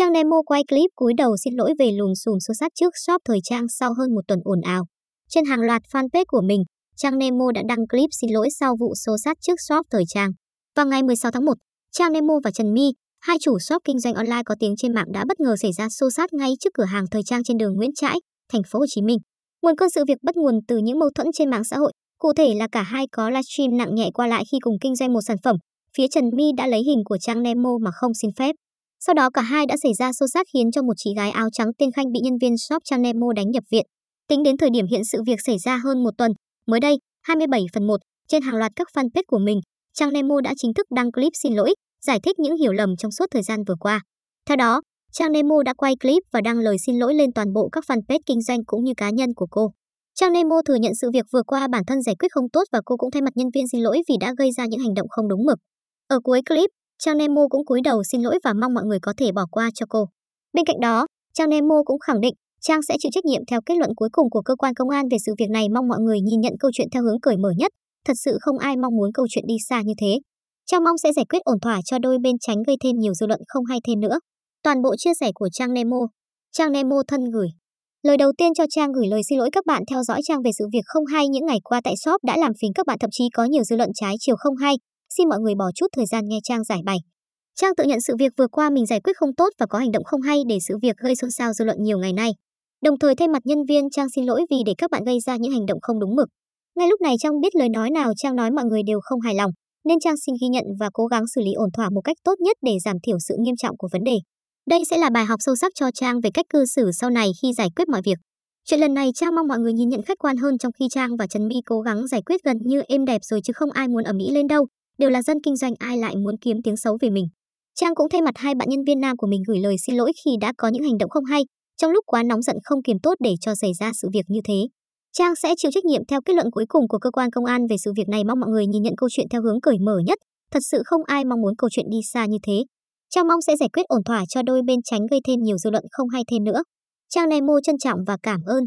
Trang Nemo quay clip cúi đầu xin lỗi về lùm xùm xô sát trước shop thời trang sau hơn một tuần ồn ào. Trên hàng loạt fanpage của mình, Trang Nemo đã đăng clip xin lỗi sau vụ xô sát trước shop thời trang. Vào ngày 16 tháng 1, Trang Nemo và Trần My, hai chủ shop kinh doanh online có tiếng trên mạng đã bất ngờ xảy ra xô sát ngay trước cửa hàng thời trang trên đường Nguyễn Trãi, thành phố Hồ Chí Minh. Nguồn cơn sự việc bắt nguồn từ những mâu thuẫn trên mạng xã hội, cụ thể là cả hai có livestream nặng nhẹ qua lại khi cùng kinh doanh một sản phẩm. Phía Trần My đã lấy hình của Trang Nemo mà không xin phép. Sau đó cả hai đã xảy ra xô xát khiến cho một chị gái áo trắng tên Khanh bị nhân viên shop Trang Nemo đánh nhập viện. Tính đến thời điểm hiện sự việc xảy ra hơn một tuần, mới đây, 27 phần 1, trên hàng loạt các fanpage của mình, Trang Nemo đã chính thức đăng clip xin lỗi, giải thích những hiểu lầm trong suốt thời gian vừa qua. Theo đó, Trang Nemo đã quay clip và đăng lời xin lỗi lên toàn bộ các fanpage kinh doanh cũng như cá nhân của cô. Trang Nemo thừa nhận sự việc vừa qua bản thân giải quyết không tốt và cô cũng thay mặt nhân viên xin lỗi vì đã gây ra những hành động không đúng mực. Ở cuối clip, Trang Nemo cũng cúi đầu xin lỗi và mong mọi người có thể bỏ qua cho cô. Bên cạnh đó, Trang Nemo cũng khẳng định Trang sẽ chịu trách nhiệm theo kết luận cuối cùng của cơ quan công an về sự việc này mong mọi người nhìn nhận câu chuyện theo hướng cởi mở nhất. Thật sự không ai mong muốn câu chuyện đi xa như thế. Trang mong sẽ giải quyết ổn thỏa cho đôi bên tránh gây thêm nhiều dư luận không hay thêm nữa. Toàn bộ chia sẻ của Trang Nemo. Trang Nemo thân gửi. Lời đầu tiên cho Trang gửi lời xin lỗi các bạn theo dõi Trang về sự việc không hay những ngày qua tại shop đã làm phiền các bạn thậm chí có nhiều dư luận trái chiều không hay. Xin mọi người bỏ chút thời gian nghe Trang giải bày. Trang tự nhận sự việc vừa qua mình giải quyết không tốt và có hành động không hay để sự việc gây xôn xao dư luận nhiều ngày nay. Đồng thời thay mặt nhân viên Trang xin lỗi vì để các bạn gây ra những hành động không đúng mực. Ngay lúc này Trang biết lời nói nào Trang nói mọi người đều không hài lòng, nên Trang xin ghi nhận và cố gắng xử lý ổn thỏa một cách tốt nhất để giảm thiểu sự nghiêm trọng của vấn đề. Đây sẽ là bài học sâu sắc cho Trang về cách cư xử sau này khi giải quyết mọi việc. Chuyện lần này Trang mong mọi người nhìn nhận khách quan hơn trong khi Trang và Trần My cố gắng giải quyết gần như êm đẹp rồi chứ không ai muốn ở Mỹ lên đâu, đều là dân kinh doanh ai lại muốn kiếm tiếng xấu về mình. Trang cũng thay mặt hai bạn nhân viên nam của mình gửi lời xin lỗi khi đã có những hành động không hay, trong lúc quá nóng giận không kiềm tốt để cho xảy ra sự việc như thế. Trang sẽ chịu trách nhiệm theo kết luận cuối cùng của cơ quan công an về sự việc này mong mọi người nhìn nhận câu chuyện theo hướng cởi mở nhất, thật sự không ai mong muốn câu chuyện đi xa như thế. Trang mong sẽ giải quyết ổn thỏa cho đôi bên tránh gây thêm nhiều dư luận không hay thêm nữa. Trang Nemo trân trọng và cảm ơn.